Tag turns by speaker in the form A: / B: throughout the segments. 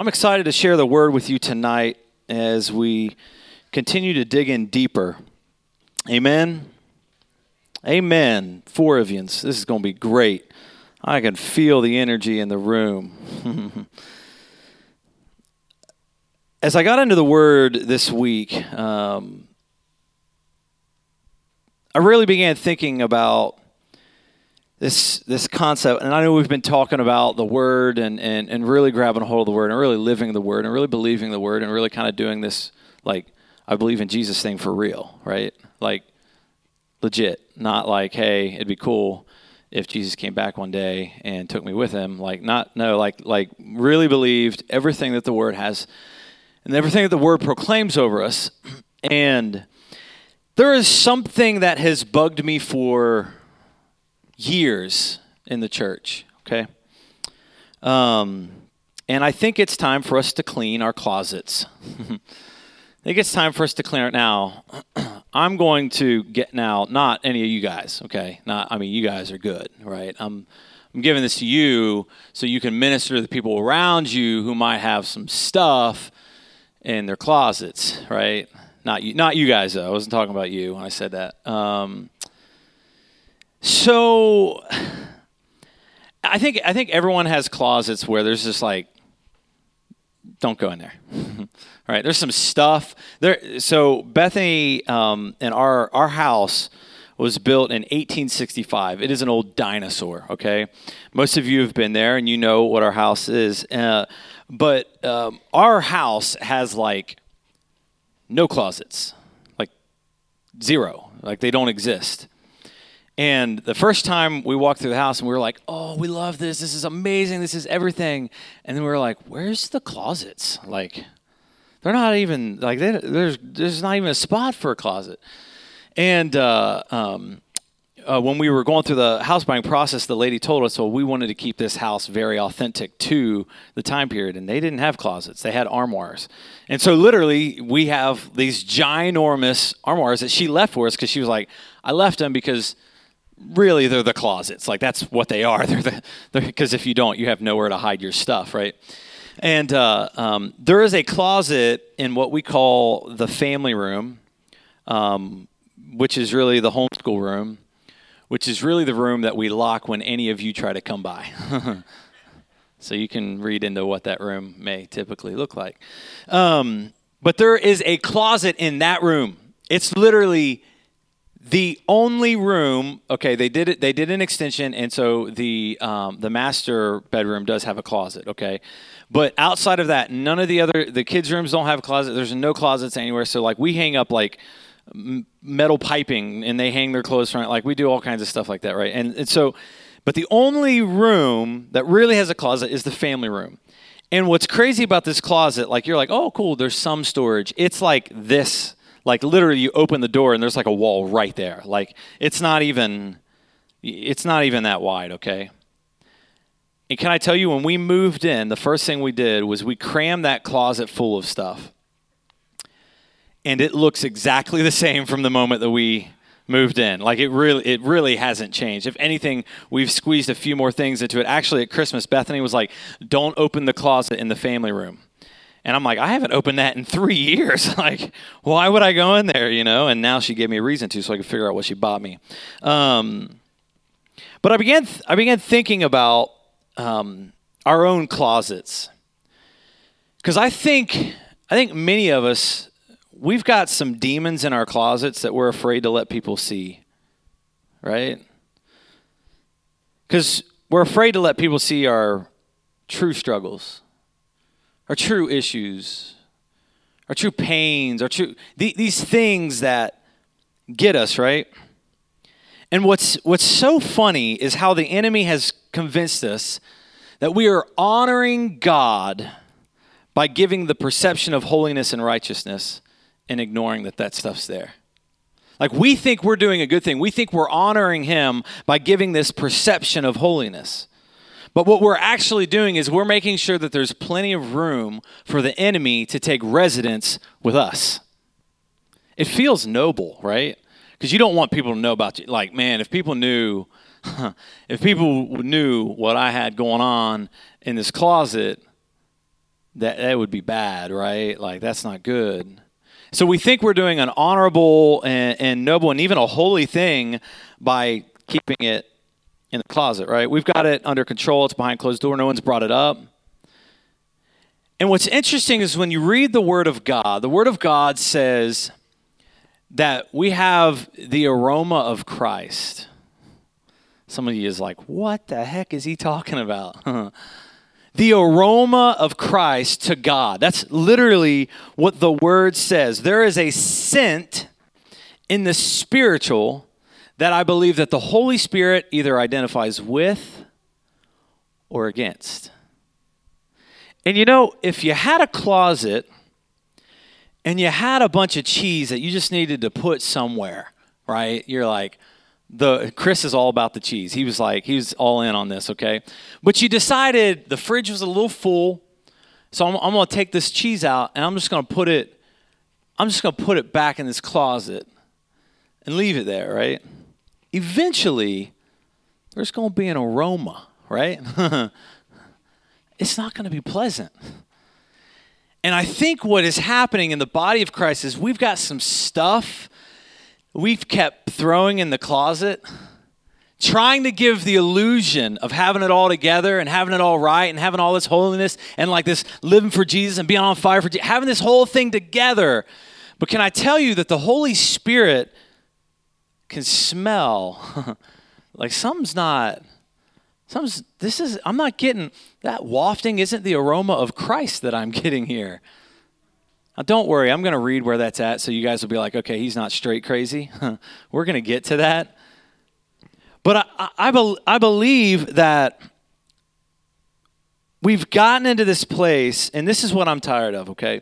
A: I'm excited to share the word with you tonight as we continue to dig in deeper. Amen. Amen. Foravians, this is going to be great. I can feel the energy in the room. as I got into the word this week, um, I really began thinking about this this concept and i know we've been talking about the word and, and, and really grabbing a hold of the word and really living the word and really believing the word and really kind of doing this like i believe in jesus thing for real right? Like legit not like hey it'd be cool if jesus came back one day and took me with him like not no like like really believed everything that the word has and everything that the word proclaims over us. And there is something that has bugged me for years in the church, okay? Um, and I think it's time for us to clean our closets. I think it's time for us to clean it now. I'm going to get now, not any of you guys, okay? Not, I mean, you guys are good, right? I'm, I'm giving this to you so you can minister to the people around you who might have some stuff in their closets, right? Not you, not you guys though. I wasn't talking about you when I said that. Um, so I think I think everyone has closets where there's just like don't go in there. All right, there's some stuff there. So Bethany um, and our our house was built in 1865. It is an old dinosaur. Okay, most of you have been there and you know what our house is. Uh, but um, our house has like no closets, like zero, like they don't exist. And the first time we walked through the house and we were like, oh, we love this. This is amazing. This is everything. And then we were like, where's the closets? Like, they're not even, like, they, there's, there's not even a spot for a closet. And uh, um, uh, when we were going through the house buying process, the lady told us, well, we wanted to keep this house very authentic to the time period. And they didn't have closets, they had armoires. And so, literally, we have these ginormous armoires that she left for us because she was like, I left them because really they're the closets. Like that's what they are. They're the because if you don't, you have nowhere to hide your stuff, right? And uh, um, there is a closet in what we call the family room, um, which is really the homeschool room, which is really the room that we lock when any of you try to come by. so you can read into what that room may typically look like. Um, but there is a closet in that room. It's literally the only room, okay, they did it. They did an extension, and so the um, the master bedroom does have a closet, okay. But outside of that, none of the other the kids' rooms don't have a closet. There's no closets anywhere. So like we hang up like metal piping, and they hang their clothes from it. Like we do all kinds of stuff like that, right? And, and so, but the only room that really has a closet is the family room. And what's crazy about this closet, like you're like, oh, cool, there's some storage. It's like this like literally you open the door and there's like a wall right there. Like it's not even it's not even that wide, okay? And can I tell you when we moved in, the first thing we did was we crammed that closet full of stuff. And it looks exactly the same from the moment that we moved in. Like it really it really hasn't changed. If anything, we've squeezed a few more things into it. Actually at Christmas, Bethany was like, "Don't open the closet in the family room." And I'm like, I haven't opened that in three years. like, why would I go in there, you know? And now she gave me a reason to, so I could figure out what she bought me. Um, but I began, th- I began thinking about um, our own closets, because I think, I think many of us, we've got some demons in our closets that we're afraid to let people see, right? Because we're afraid to let people see our true struggles our true issues, our true pains, our true these things that get us, right? And what's what's so funny is how the enemy has convinced us that we are honoring God by giving the perception of holiness and righteousness and ignoring that that stuff's there. Like we think we're doing a good thing. We think we're honoring him by giving this perception of holiness. But what we're actually doing is we're making sure that there's plenty of room for the enemy to take residence with us. It feels noble, right? Because you don't want people to know about you. Like, man, if people knew, if people knew what I had going on in this closet, that that would be bad, right? Like that's not good. So we think we're doing an honorable and, and noble and even a holy thing by keeping it in the closet, right? We've got it under control. It's behind closed door. No one's brought it up. And what's interesting is when you read the Word of God, the Word of God says that we have the aroma of Christ. Some of you is like, what the heck is he talking about? the aroma of Christ to God. That's literally what the word says. There is a scent in the spiritual that I believe that the Holy Spirit either identifies with or against. And you know, if you had a closet and you had a bunch of cheese that you just needed to put somewhere, right? You're like, the Chris is all about the cheese. He was like, he was all in on this, okay? But you decided the fridge was a little full, so I'm, I'm to take this cheese out and I'm just to put it, I'm just to put it back in this closet and leave it there, right? Eventually, there's going to be an aroma, right? it's not going to be pleasant. And I think what is happening in the body of Christ is we've got some stuff we've kept throwing in the closet, trying to give the illusion of having it all together and having it all right and having all this holiness and like this living for Jesus and being on fire for Jesus, having this whole thing together. But can I tell you that the Holy Spirit can smell like something's not something's this is I'm not getting that wafting isn't the aroma of Christ that I'm getting here. Now, don't worry, I'm going to read where that's at so you guys will be like, okay, he's not straight crazy. We're going to get to that. But I, I, I, be, I believe that we've gotten into this place, and this is what I'm tired of, okay?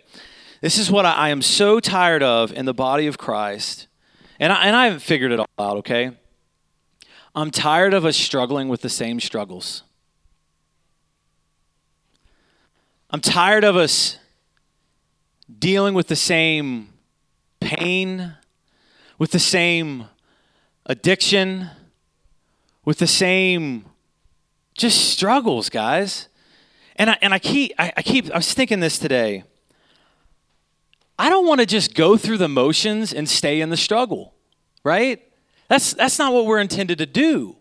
A: This is what I, I am so tired of in the body of Christ. And I, and I haven't figured it all out, okay? I'm tired of us struggling with the same struggles. I'm tired of us dealing with the same pain, with the same addiction, with the same just struggles, guys. And I, and I keep I, I keep I was thinking this today. I don't want to just go through the motions and stay in the struggle, right? That's that's not what we're intended to do.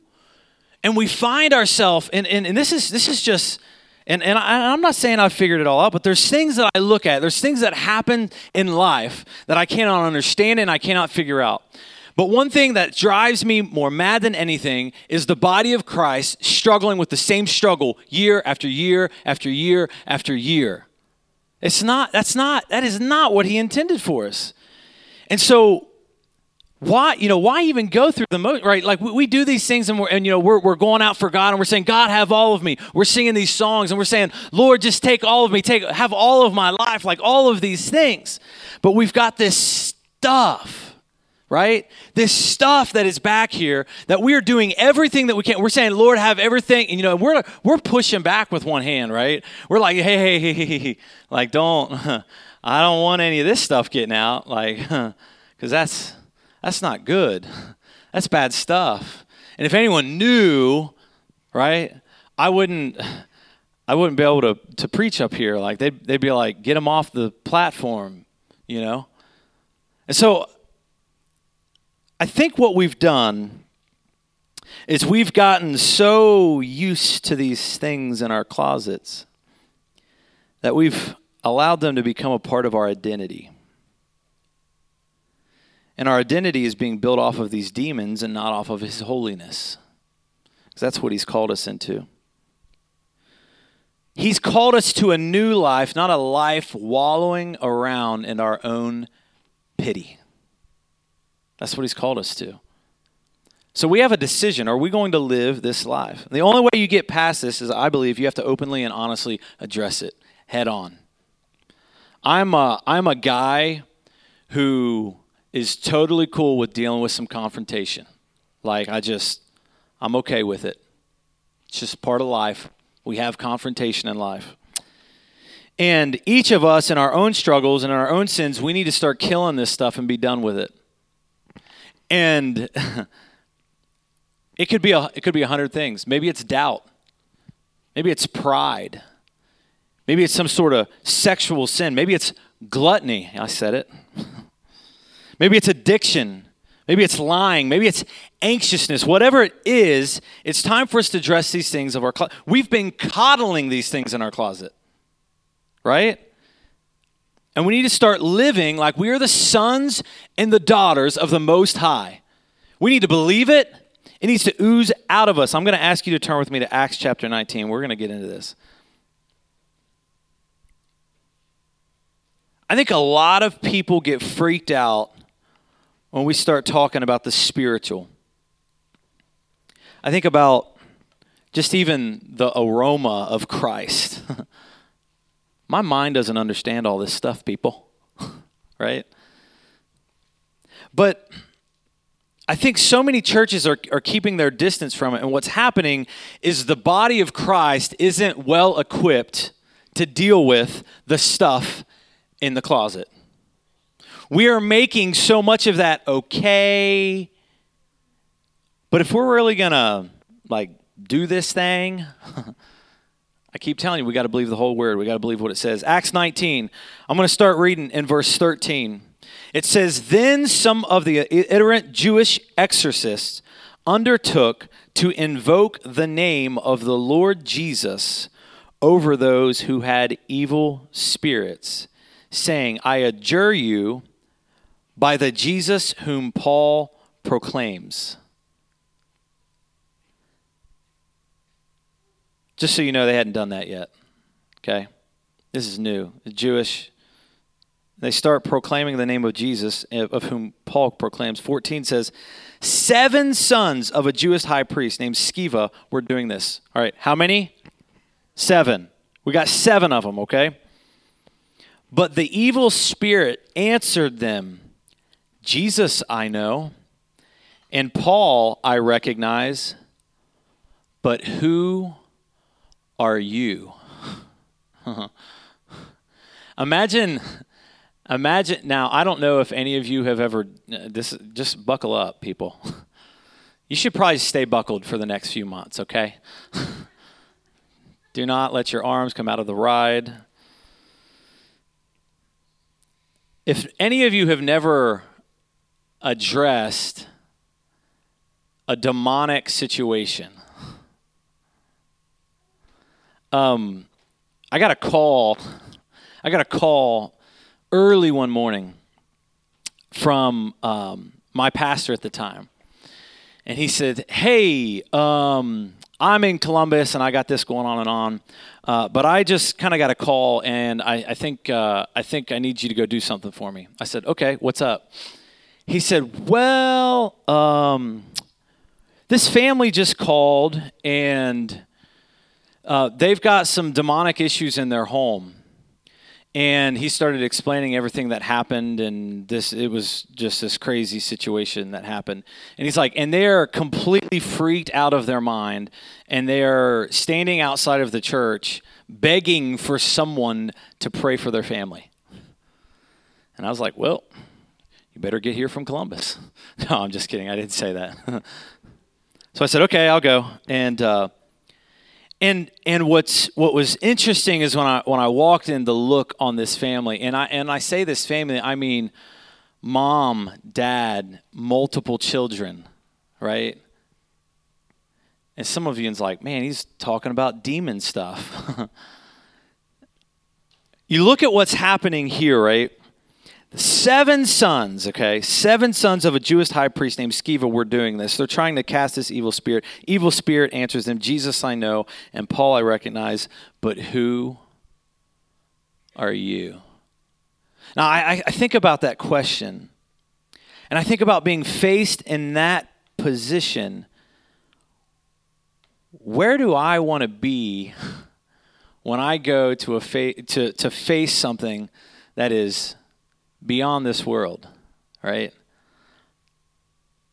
A: And we find ourselves and, and, and this is this is just and, and I, I'm not saying I've figured it all out, but there's things that I look at, there's things that happen in life that I cannot understand and I cannot figure out. But one thing that drives me more mad than anything is the body of Christ struggling with the same struggle year after year after year after year. It's not, that's not, that is not what he intended for us. And so why you know why even go through the mo right? Like we, we, do these things and we're and you know we're, we're going out for god and we're saying god have all of me. We're singing these songs and we're saying lord just take all of me take have all of my life like all of these things. But we've got this stuff right this stuff that is back here that we are doing everything that we can we're saying lord have everything and you know we're we're pushing back with one hand right we're like hey hey hey, hey, hey. like don't i don't want any of this stuff getting out like because that's that's not good. That's bad stuff. And if anyone knew, right, I wouldn't I wouldn't be able to, to preach up here. Like they'd, they'd be like, get them off the platform, you know? And so I think what we've done is we've gotten so used to these things in our closets that we've allowed them to become a part of our identity. And our identity is being built off of these demons and not off of his holiness. Because that's what he's called us into. He's called us to a new life, not a life wallowing around in our own pity. That's what he's called us to. So we have a decision. Are we going to live this life? The only way you get past this is, I believe, you have to openly and honestly address it head on. I'm a, I'm a guy who is totally cool with dealing with some confrontation. Like, I just, I'm okay with it. It's just part of life. We have confrontation in life. And each of us, in our own struggles and in our own sins, we need to start killing this stuff and be done with it. And it could be a, it could be a hundred things. Maybe it's doubt. Maybe it's pride. Maybe it's some sort of sexual sin. Maybe it's gluttony. I said it. Maybe it's addiction. Maybe it's lying. Maybe it's anxiousness. Whatever it is, it's time for us to address these things of our closet. We've been coddling these things in our closet, right? And we need to start living like we are the sons and the daughters of the Most High. We need to believe it. It needs to ooze out of us. I'm going to ask you to turn with me to Acts chapter 19. We're going to get into this. I think a lot of people get freaked out when we start talking about the spiritual. I think about just even the aroma of Christ. My mind doesn't understand all this stuff, people, right? But I think so many churches are, are keeping their distance from it. And what's happening is the body of Christ isn't well equipped to deal with the stuff in the closet. We are making so much of that okay. But if we're really going to like do this thing, I keep telling you, we got to believe the whole word. We got to believe what it says. Acts 19. I'm going to start reading in verse 13. It says, Then some of the itinerant Jewish exorcists undertook to invoke the name of the Lord Jesus over those who had evil spirits saying, I adjure you by the Jesus whom Paul proclaims. Just so you know, they hadn't done that yet. Okay? This is new. The Jewish, they start proclaiming the name of Jesus, eh, of whom Paul proclaims. 14 says, Seven sons of a Jewish high priest named Sceva were doing this. All right, how many? Seven. We got seven of them, okay? But the evil spirit answered them, Jesus I know, and Paul I recognize, but who are you? imagine, imagine. Now, I don't know if any of you have ever. This just buckle up, people. You should probably stay buckled for the next few months, okay? Do not let your arms come out of the ride. If any of you have never addressed a demonic situation, um, I got a call. I got a call early one morning from um, my pastor at the time, and he said, "Hey, um, I'm in Columbus and I got this going on and on. Uh, but I just kind of got a call and I, I think uh, I think I need you to go do something for me. I said, okay, what's up? He said, well, um, this family just called and uh, they've got some demonic issues in their home. And he started explaining everything that happened and this it was just this crazy situation that happened. And he's like and they're completely freaked out of their mind. And they're standing outside of the church begging for someone to pray for their family. And i was like well you better get here from columbus. No i'm just kidding. I didn't say that. So i said okay i'll go. And uh, and and what's what was interesting is when I when I walked in the look on this family, and I and I say this family, I mean mom, dad, multiple children, right? And some of you's like, man, he's talking about demon stuff. you look at what's happening here, right? Seven sons, okay, seven sons of a Jewish high priest named Sceva were doing this. They're trying to cast this evil spirit. Evil spirit answers them, Jesus I know, and Paul I recognize, but who are you? Now, I, I think about that question, and I think about being faced in that position. Where do I want to be when I go to, a fa- to, to face something that is beyond this world, right?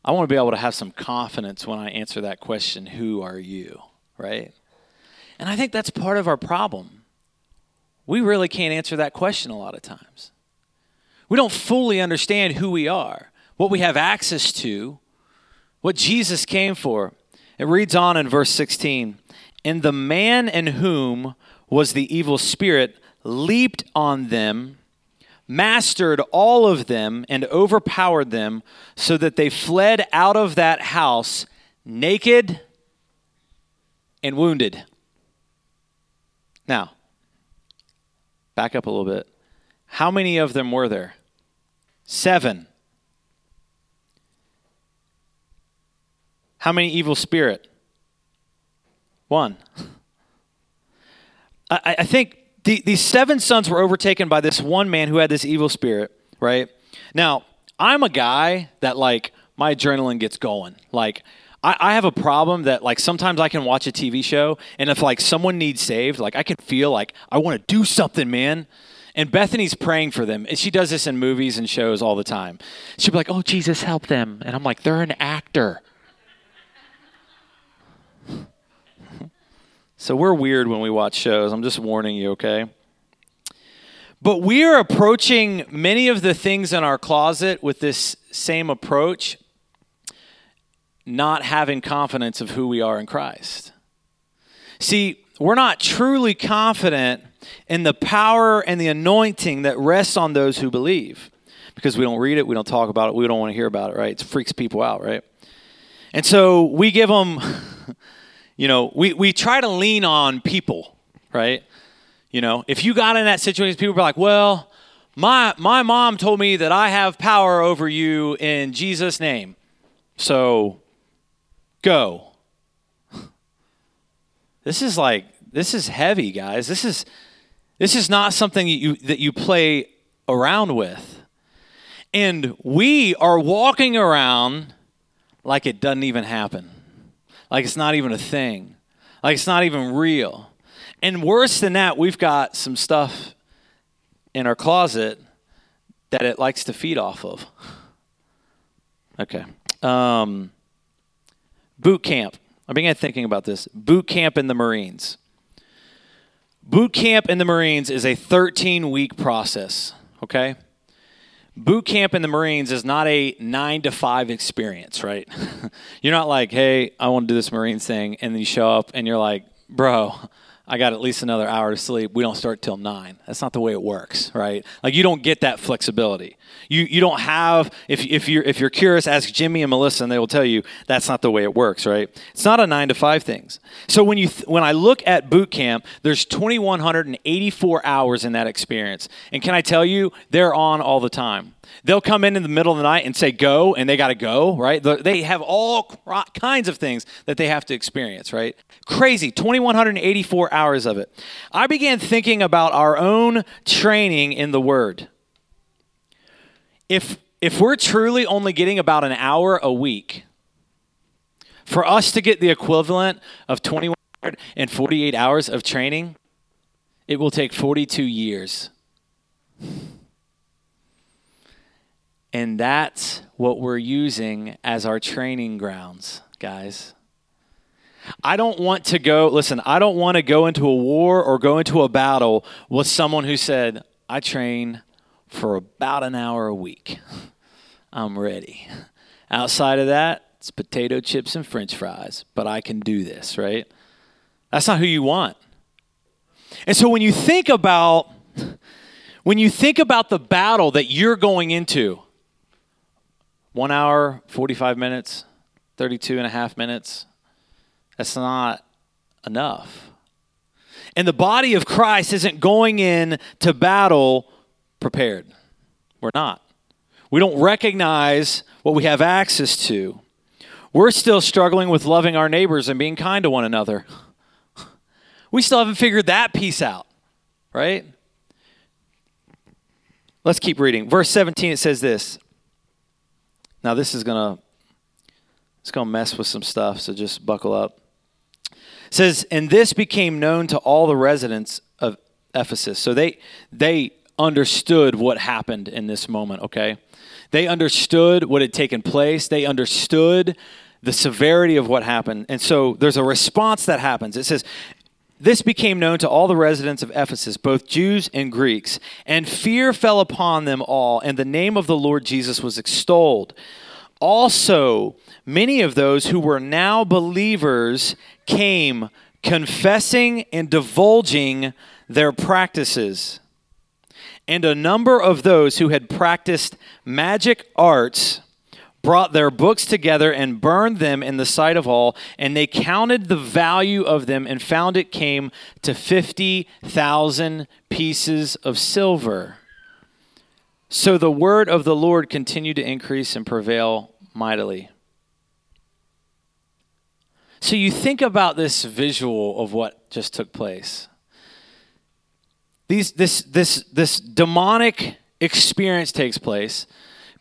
A: I want to be able to have some confidence when I answer that question, Who are you? Right? And I think that's part of our problem. We really can't answer that question a lot of times. We don't fully understand who we are, what we have access to, what Jesus came for. It reads on in verse 16 And the man in whom was the evil spirit, leaped on them, mastered all of them, and overpowered them, so that they fled out of that house naked and wounded. Now, back up a little bit. How many of them were there? Seven. How many evil spirit? One. I, I think the, these seven sons were overtaken by this one man who had this evil spirit, right? Now, I'm a guy that, like, my adrenaline gets going. Like, I, I have a problem that, like, sometimes I can watch a TV show, and if, like, someone needs saved, like, I can feel like I want to do something, man. And Bethany's praying for them. And she does this in movies and shows all the time. She'll be like, oh, Jesus, help them. And I'm like, they're an actor. So we're weird when we watch shows. I'm just warning you, okay? But we are approaching many of the things in our closet with this same approach, not having confidence of who we are in Christ. See, we're not truly confident in the power and the anointing that rests on those who believe because we don't read it, we don't talk about it, we don't want to hear about it, right? It freaks people out, right? And so we give them you know, we, we try to lean on people, right? You know, if you got in that situation, people are like, well, my, my mom told me that I have power over you in Jesus' name. So go. This is like, this is heavy, guys. This is, this is not something that you, that you play around with. And we are walking around like it doesn't even happen like it's not even a thing, like it's not even real. And worse than that, we've got some stuff in our closet that it likes to feed off of. Okay. Um, boot camp. I began thinking about this. Boot camp in the Marines. Boot camp in the Marines is a 13 week process, okay? Boot camp in the Marines is not a nine to five experience, right? you're not like, hey, I want to do this Marines thing, and then you show up and you're like, bro, I got at least another hour to sleep. We don't start till nine. That's not the way it works, right? Like you don't get that flexibility. You you don't have if if you're if you're curious, ask Jimmy and Melissa, and they will tell you that's not the way it works, right? It's not a nine to five things. So when you th- when I look at boot camp, there's 2,184 hours in that experience, and can I tell you, they're on all the time. They'll come in in the middle of the night and say go, and they got to go, right? They have all kinds of things that they have to experience, right? Crazy, 2,184 hours of it. I began thinking about our own training in the Word. If, if we're truly only getting about an hour a week, for us to get the equivalent of 2,148 hours of training, it will take 42 years. And that's what we're using as our training grounds, guys. I don't want to go, listen, I don't want to go into a war or go into a battle with someone who said, I train for about an hour a week. I'm ready. Outside of that, it's potato chips and french fries, but I can do this, right? That's not who you want. And so when you think about when you think about the battle that you're going into, one hour, 45 minutes, 32 and a half minutes. That's not enough. And the body of Christ isn't going in to battle prepared. We're not. We don't recognize what we have access to. We're still struggling with loving our neighbors and being kind to one another. We still haven't figured that piece out, right? Let's keep reading. Verse 17 it says this now this is gonna it's gonna mess with some stuff, so just buckle up. It says, and this became known to all the residents of Ephesus. So they they understood what happened in this moment, okay? They understood what had taken place. They understood the severity of what happened. And so there's a response that happens. It says, this became known to all the residents of Ephesus, both Jews and Greeks, and fear fell upon them all, and the name of the Lord Jesus was extolled. Also, many of those who were now believers came confessing and divulging their practices. And a number of those who had practiced magic arts brought their books together and burned them in the sight of all, and they counted the value of them and found it came to 50,000 pieces of silver. So the word of the Lord continued to increase and prevail mightily. So you think about this visual of what just took place. These, this, this, this demonic experience takes place.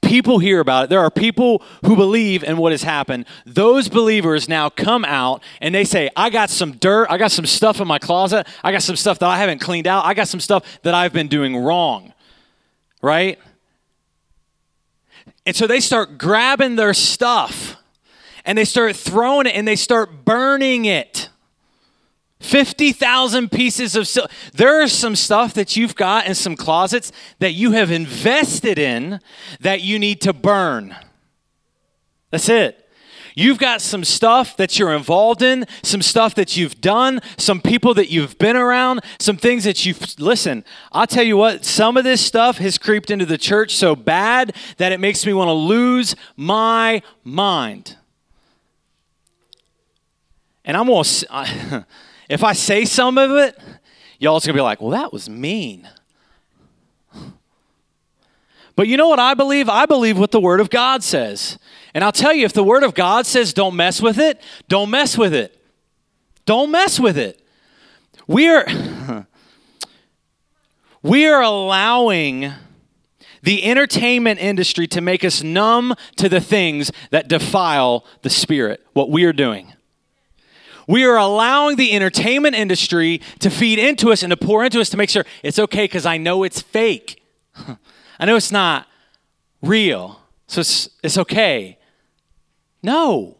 A: People hear about it. There are people who believe in what has happened. Those believers now come out and they say, I got some dirt. I got some stuff in my closet. I got some stuff that I haven't cleaned out. I got some stuff that I've been doing wrong. Right? And so they start grabbing their stuff and they start throwing it and they start burning it. 50,000 pieces of silver. There is some stuff that you've got in some closets that you have invested in that you need to burn. That's it. You've got some stuff that you're involved in, some stuff that you've done, some people that you've been around, some things that you've. Listen, I'll tell you what, some of this stuff has creeped into the church so bad that it makes me want to lose my mind. And I'm going to. If I say some of it, y'all's gonna be like, well, that was mean. But you know what I believe? I believe what the Word of God says. And I'll tell you, if the Word of God says don't mess with it, don't mess with it. Don't mess with it. We are, we are allowing the entertainment industry to make us numb to the things that defile the spirit, what we are doing. We are allowing the entertainment industry to feed into us and to pour into us to make sure it's okay because I know it's fake. I know it's not real. So it's, it's okay. No.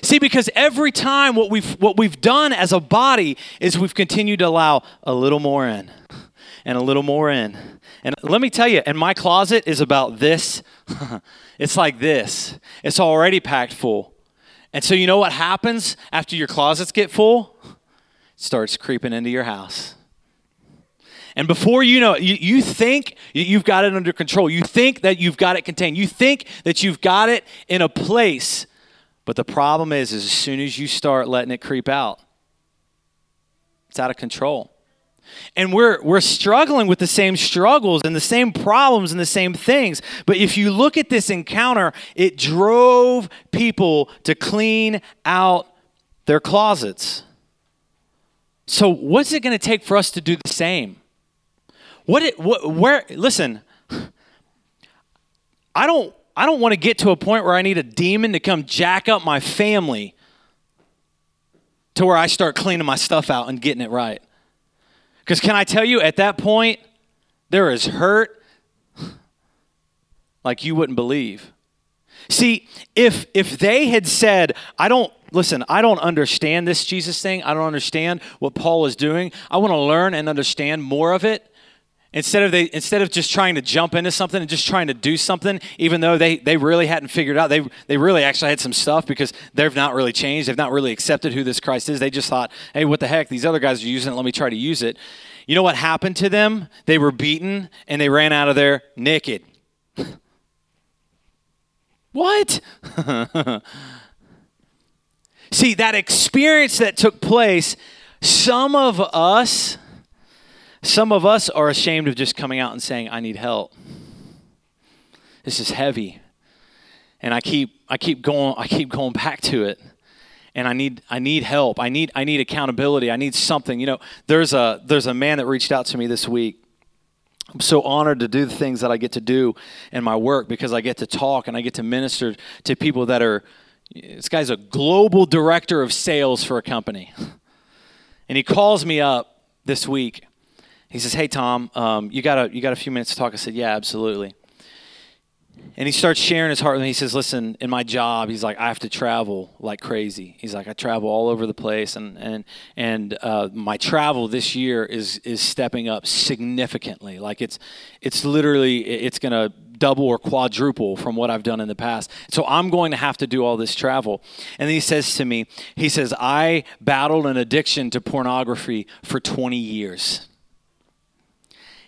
A: See, because every time what we've, what we've done as a body is we've continued to allow a little more in and a little more in. And let me tell you, and my closet is about this. it's like this. It's already packed full. And so, you know what happens after your closets get full? It starts creeping into your house. And before you know it, you, you think you've got it under control. You think that you've got it contained. You think that you've got it in a place. But the problem is, is as soon as you start letting it creep out, it's out of control. And we're, we're struggling with the same struggles and the same problems and the same things. But if you look at this encounter, it drove people to clean out their closets. So, what's it going to take for us to do the same? What it, what, where, listen, I don't, I don't want to get to a point where I need a demon to come jack up my family to where I start cleaning my stuff out and getting it right. Because can I tell you, at that point, there is hurt like you wouldn't believe. See, if if they had said, I don't listen, I don't understand this Jesus thing. I don't understand what Paul is doing. I want to learn and understand more of it. Instead of they instead of just trying to jump into something and just trying to do something, even though they, they really hadn't figured out, they they really actually had some stuff because they've not really changed. They've not really accepted who this Christ is. They just thought, hey, what the heck? These other guys are using it, let me try to use it. You know what happened to them? They were beaten and they ran out of there naked. what? See, that experience that took place, some of us some of us are ashamed of just coming out and saying, I need help. This is heavy. And I keep I keep going I keep going back to it. And I need I need help. I need I need accountability. I need something. You know, there's a there's a man that reached out to me this week. I'm so honored to do the things that I get to do in my work because I get to talk and I get to minister to people that are this guy's a global director of sales for a company. And he calls me up this week he says, "Hey Tom, um, you got a you got a few minutes to talk?" I said, "Yeah, absolutely." And he starts sharing his heart with me. He says, "Listen, in my job, he's like, I have to travel like crazy. He's like, I travel all over the place, and and and uh, my travel this year is is stepping up significantly. Like it's it's literally it's gonna double or quadruple from what I've done in the past. So I'm going to have to do all this travel. And he says to me, he says, I battled an addiction to pornography for 20 years.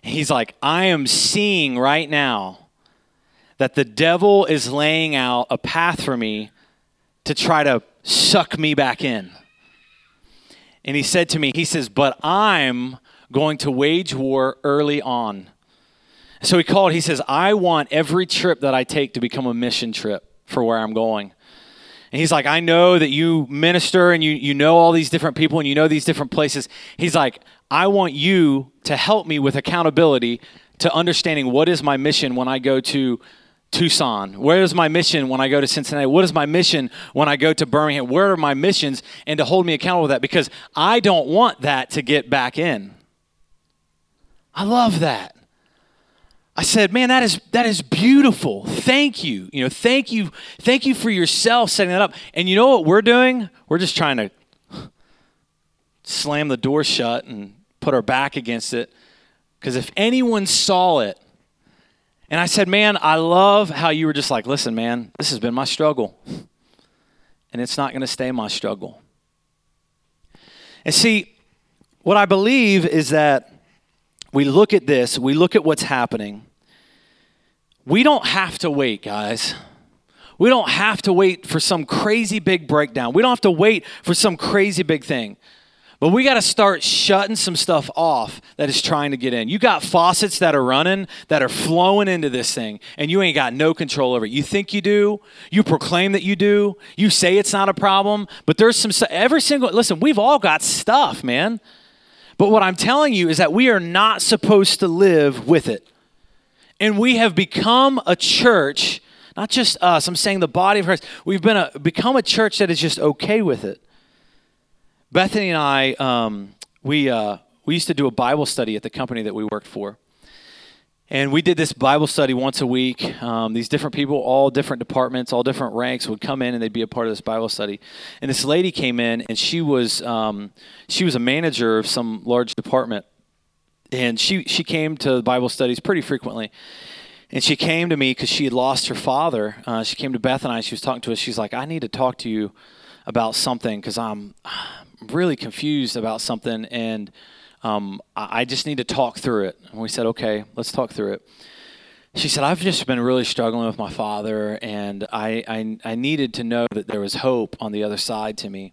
A: He's like, I am seeing right now that the devil is laying out a path for me to try to suck me back in. And he said to me, he says, but I'm going to wage war early on. So he called, he says, I want every trip that I take to become a mission trip for where I'm going. And he's like, I know that you minister and you, you know all these different people and you know these different places. He's like, I want you to help me with accountability to understanding what is my mission when I go to Tucson? Where is my mission when I go to Cincinnati? What is my mission when I go to Birmingham? Where are my missions? And to hold me accountable with that because I don't want that to get back in. I love that. I said, man, that is that is beautiful. Thank you. You know, thank you, thank you for yourself setting that up. And you know what we're doing? We're just trying to slam the door shut and put our back against it. Because if anyone saw it, and I said, Man, I love how you were just like, Listen, man, this has been my struggle. And it's not going to stay my struggle. And see, what I believe is that we look at this, we look at what's happening. We don't have to wait, guys. We don't have to wait for some crazy big breakdown. We don't have to wait for some crazy big thing. But we got to start shutting some stuff off that is trying to get in. You got faucets that are running, that are flowing into this thing, and you ain't got no control over it. You think you do, you proclaim that you do, you say it's not a problem, but there's some, every single, listen, we've all got stuff, man. But what I'm telling you is that we are not supposed to live with it. And we have become a church, not just us, I'm saying the body of Christ, we've been a, become a church that is just okay with it. Bethany and I, um, we, uh, we used to do a Bible study at the company that we worked for. And we did this Bible study once a week. Um, these different people, all different departments, all different ranks, would come in and they'd be a part of this Bible study. And this lady came in, and she was um, she was a manager of some large department, and she she came to Bible studies pretty frequently. And she came to me because she had lost her father. Uh, she came to Beth and I. She was talking to us. She's like, "I need to talk to you about something because I'm really confused about something, and um, I just need to talk through it. And we said, okay, let's talk through it. She said, I've just been really struggling with my father, and I, I, I needed to know that there was hope on the other side to me.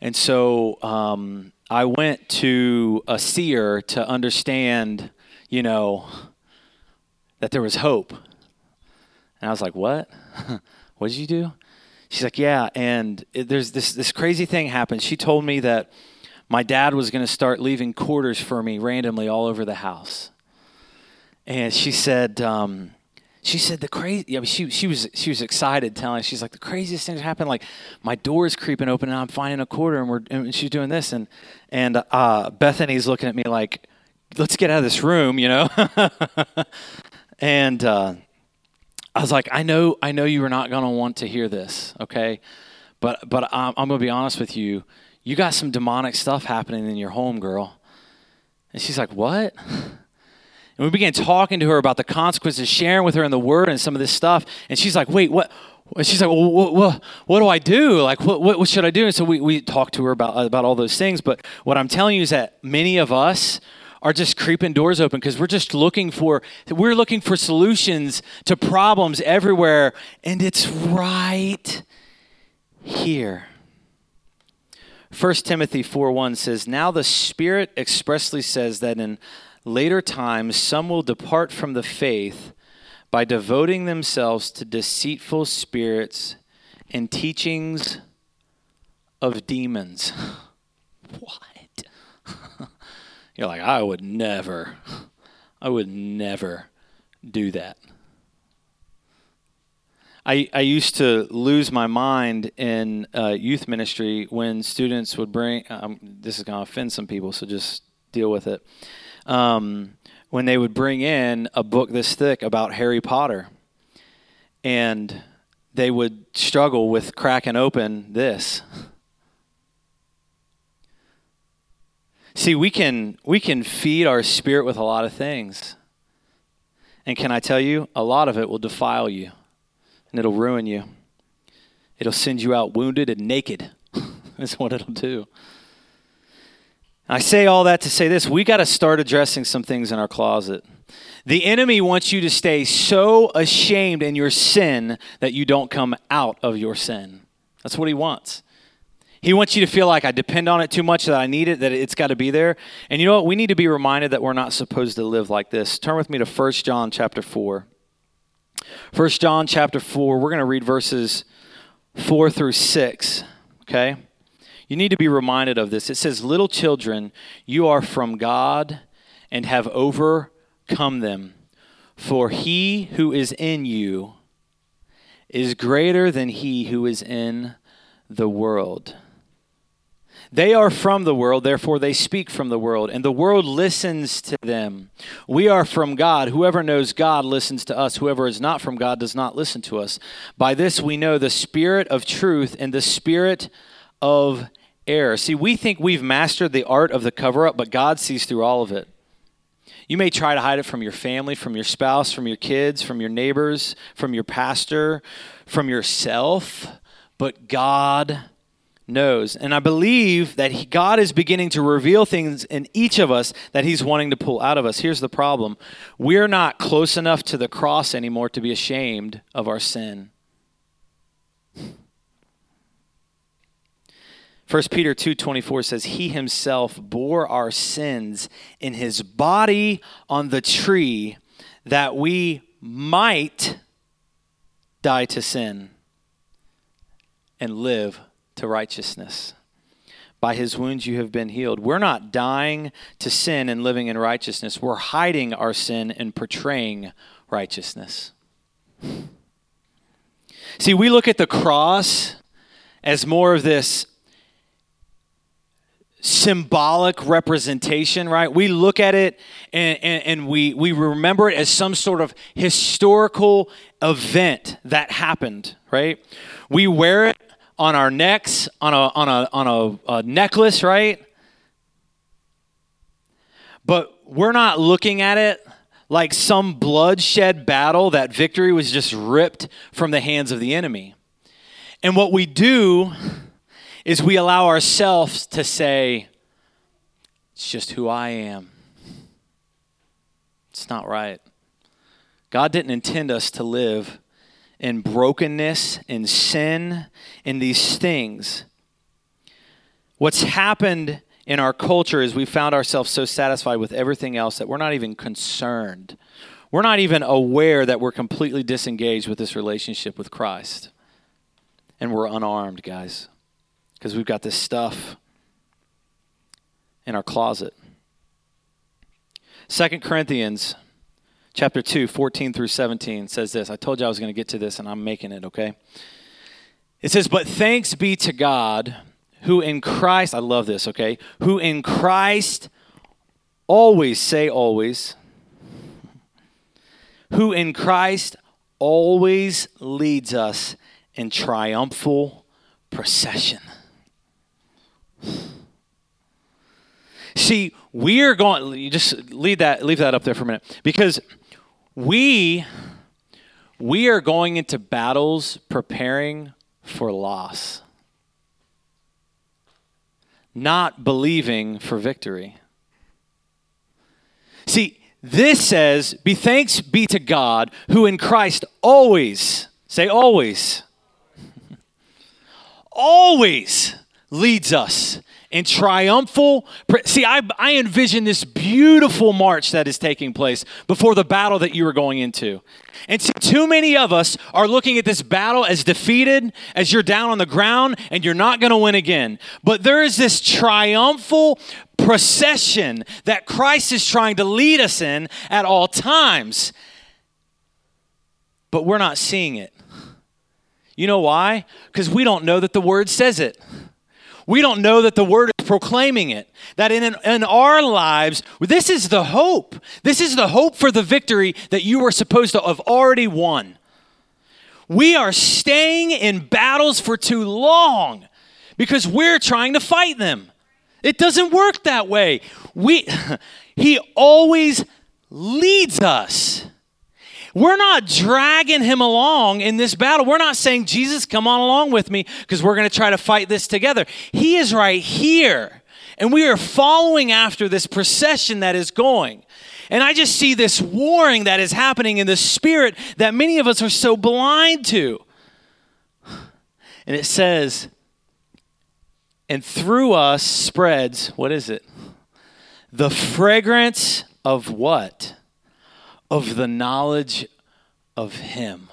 A: And so um, I went to a seer to understand, you know, that there was hope. And I was like, what? what did you do? She's like, yeah. And it, there's this, this crazy thing happened. She told me that my dad was going to start leaving quarters for me randomly all over the house. And she said, um, she said the crazy. Yeah, she she was she was excited, telling. She's like the craziest things happened. Like my door is creeping open, and I'm finding a quarter, and we're and she's doing this, and and uh, Bethany's looking at me like, let's get out of this room, you know. and uh, I was like, I know, I know you are not going to want to hear this, okay? But but I'm, I'm going to be honest with you. You got some demonic stuff happening in your home, girl. And she's like, What? And we began talking to her about the consequences, sharing with her in the Word and some of this stuff. And she's like, Wait, what? And she's like, well, what, what, what, do I do? Like, what, what, what should I do? And so we, we talked to her about, about all those things. But what I'm telling you is that many of us are just creeping doors open because we're just looking for we're looking for solutions to problems everywhere and it's right here. 1 timothy 4 1 says now the spirit expressly says that in later times some will depart from the faith by devoting themselves to deceitful spirits and teachings of demons. What you're like, I would never, I would never do that. I, I used to lose my mind in uh, youth ministry when students would bring, um, this is going to offend some people, so just deal with it. Um, when they would bring in a book this thick about Harry Potter, and they would struggle with cracking open this. See, we can we can feed our spirit with a lot of things. And can I tell you, a lot of it will defile you and it'll ruin you. It'll send you out wounded and naked. That's what it'll do. I say all that to say this we got to start addressing some things in our closet. The enemy wants you to stay so ashamed in your sin that you don't come out of your sin. That's what he wants. He wants you to feel like I depend on it too much, that I need it, that it's got to be there. And you know what? We need to be reminded that we're not supposed to live like this. Turn with me to 1 John chapter 4. 1 John chapter 4, we're going to read verses 4 through 6. Okay? You need to be reminded of this. It says, Little children, you are from God and have overcome them. For he who is in you is greater than he who is in the world. They are from the world, therefore they speak from the world, and the world listens to them. We are from God. Whoever knows God listens to us. Whoever is not from God does not listen to us. By this we know the spirit of truth and the spirit of error. See, we think we've mastered the art of the cover up, but God sees through all of it. You may try to hide it from your family, from your spouse, from your kids, from your neighbors, from your pastor, from yourself, but God knows. And I believe that he, God is beginning to reveal things in each of us that He's wanting to pull out of us. Here's the problem we're not close enough to the cross anymore to be ashamed of our sin. 1 Peter 2:24 says he himself bore our sins in his body on the tree that we might die to sin and live to righteousness. By his wounds you have been healed. We're not dying to sin and living in righteousness. We're hiding our sin and portraying righteousness. See, we look at the cross as more of this symbolic representation, right? We look at it and, and, and, we, we remember it as some sort of historical event that happened, right? We wear it on our necks, on a, on a, on a, a necklace, right? But we're not looking at it like some bloodshed battle that victory was just ripped from the hands of the enemy. And what we do is we allow ourselves to say, it's just who I am. It's not right. God didn't intend us to live in brokenness, in sin, in these things. What's happened in our culture is we found ourselves so satisfied with everything else that we're not even concerned. We're not even aware that we're completely disengaged with this relationship with Christ. And we're unarmed, guys, because we've got this stuff in our closet. Second Corinthians chapter 2, 14 through 17 says this. I told you I was going to get to this, and I'm making it, okay? It says, But thanks be to God who in Christ, I love this, okay? Who in Christ always, say always, who in Christ always leads us in triumphal procession. See, we are going. You just leave that leave that up there for a minute because we we are going into battles preparing for loss, not believing for victory. See, this says, "Be thanks be to God who in Christ always say always." always leads us in triumphal. See, I, I envision this beautiful march that is taking place before the battle that you are going into. And see, too many of us are looking at this battle as defeated, as you're down on the ground and you're not going to win again. But there is this triumphal procession that Christ is trying to lead us in at all times. But we're not seeing it. You know why? Because we don't know that the word says it. We don't know that the word is proclaiming it. That in, in our lives, this is the hope. This is the hope for the victory that you were supposed to have already won. We are staying in battles for too long because we're trying to fight them. It doesn't work that way. We, he always leads us we're not dragging him along in this battle. We're not saying, Jesus, come on along with me because we're going to try to fight this together. He is right here. And we are following after this procession that is going. And I just see this warring that is happening in the spirit that many of us are so blind to. And it says, and through us spreads, what is it? The fragrance of what? Of the knowledge of Him.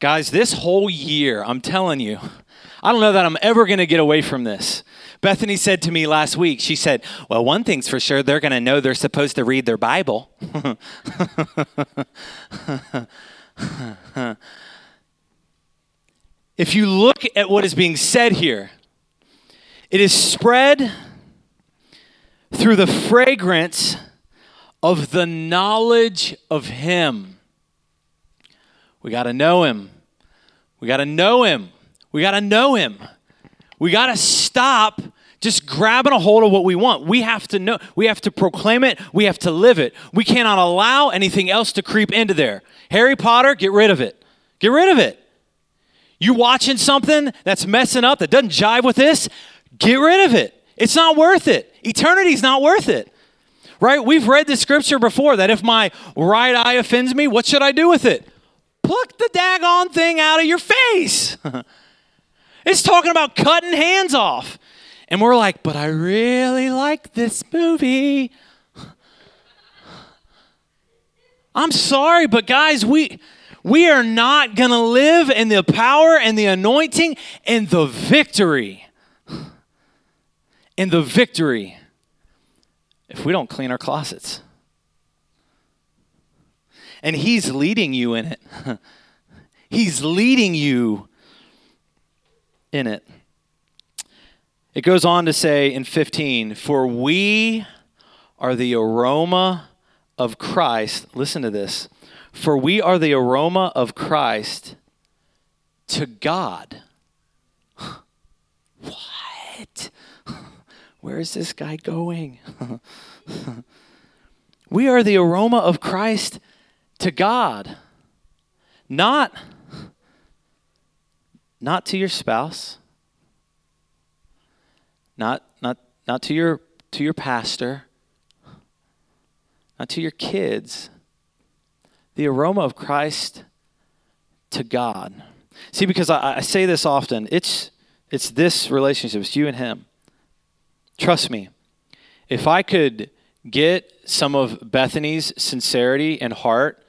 A: Guys, this whole year, I'm telling you, I don't know that I'm ever going to get away from this. Bethany said to me last week, she said, Well, one thing's for sure, they're going to know they're supposed to read their Bible. if you look at what is being said here, it is spread through the fragrance of the knowledge of Him. We got to know Him. We got to know Him. We got to know Him. We got to stop just grabbing a hold of what we want. We have to know, we have to proclaim it, we have to live it. We cannot allow anything else to creep into there. Harry Potter, get rid of it. Get rid of it. You watching something that's messing up that doesn't jive with this, get rid of it. It's not worth it. Eternity's not worth it. Right? We've read the scripture before that if my right eye offends me, what should I do with it? Pluck the daggone thing out of your face. it's talking about cutting hands off. And we're like, but I really like this movie. I'm sorry, but guys, we we are not going to live in the power and the anointing and the victory. In the victory if we don't clean our closets. And he's leading you in it. he's leading you in it. It goes on to say in 15, For we are the aroma of Christ. Listen to this. For we are the aroma of Christ to God. what? Where is this guy going? we are the aroma of Christ to God. Not not to your spouse, not, not, not to, your, to your pastor, not to your kids. The aroma of Christ to God. See, because I, I say this often, it's, it's this relationship, it's you and Him. Trust me, if I could get some of Bethany's sincerity and heart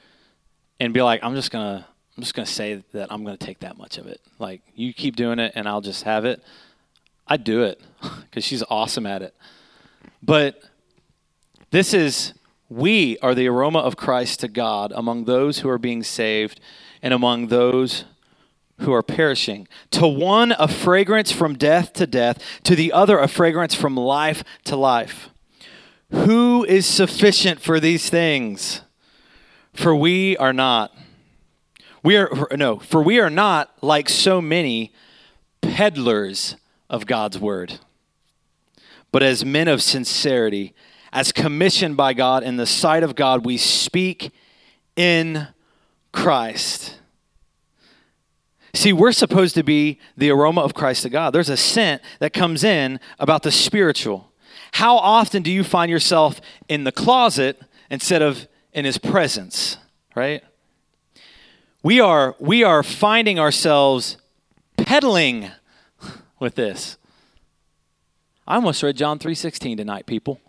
A: and be like, I'm just gonna I'm just gonna say that I'm gonna take that much of it. Like you keep doing it and I'll just have it. I'd do it because she's awesome at it. But this is, we are the aroma of Christ to God among those who are being saved and among those who are perishing. To one, a fragrance from death to death, to the other, a fragrance from life to life. Who is sufficient for these things? For we are not. We are, no, for we are not like so many peddlers of God's word, but as men of sincerity, as commissioned by God in the sight of God, we speak in Christ. See, we're supposed to be the aroma of Christ to God. There's a scent that comes in about the spiritual. How often do you find yourself in the closet instead of in his presence, right? We are we are finding ourselves peddling with this. I almost read John 3:16 tonight, people.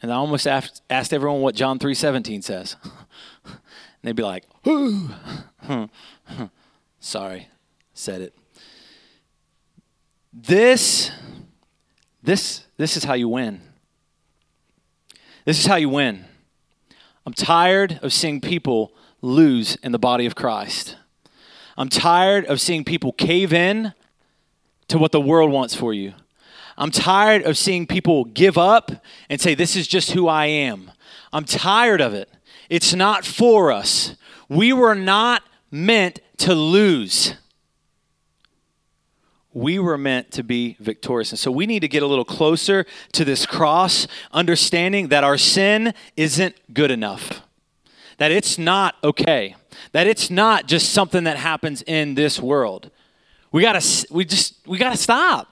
A: And I almost asked, asked everyone what John 3:17 says. and they'd be like, "Ooh." Hmm. Sorry, said it. This this this is how you win. This is how you win. I'm tired of seeing people lose in the body of Christ. I'm tired of seeing people cave in to what the world wants for you. I'm tired of seeing people give up and say, This is just who I am. I'm tired of it. It's not for us. We were not meant to lose. we were meant to be victorious. And so we need to get a little closer to this cross, understanding that our sin isn't good enough, that it's not okay, that it's not just something that happens in this world. We gotta, we just, we gotta stop.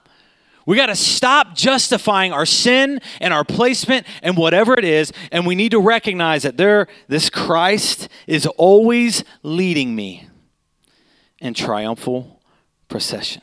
A: We got to stop justifying our sin and our placement and whatever it is, and we need to recognize that there, this Christ is always leading me in triumphal procession.